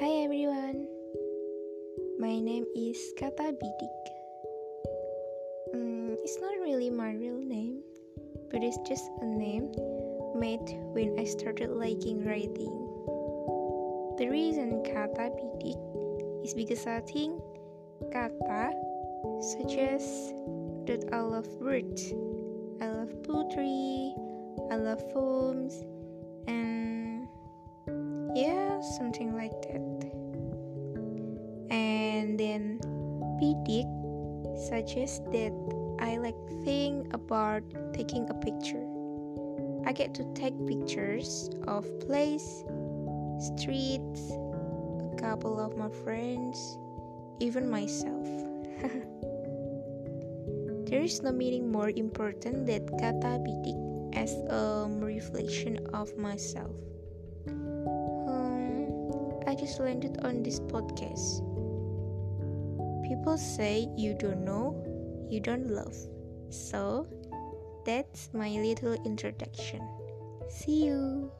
Hi everyone, my name is Kata Bidik. Um, it's not really my real name, but it's just a name made when I started liking writing. The reason Kata Bidik is because I think Kata suggests that I love words, I love poetry, I love poems, and yeah, something like that. Then Bidik suggests that I like think about taking a picture. I get to take pictures of place, streets, a couple of my friends, even myself. there is no meaning more important than kata bidik as a reflection of myself. Um, I just landed on this podcast. People say you don't know, you don't love. So, that's my little introduction. See you.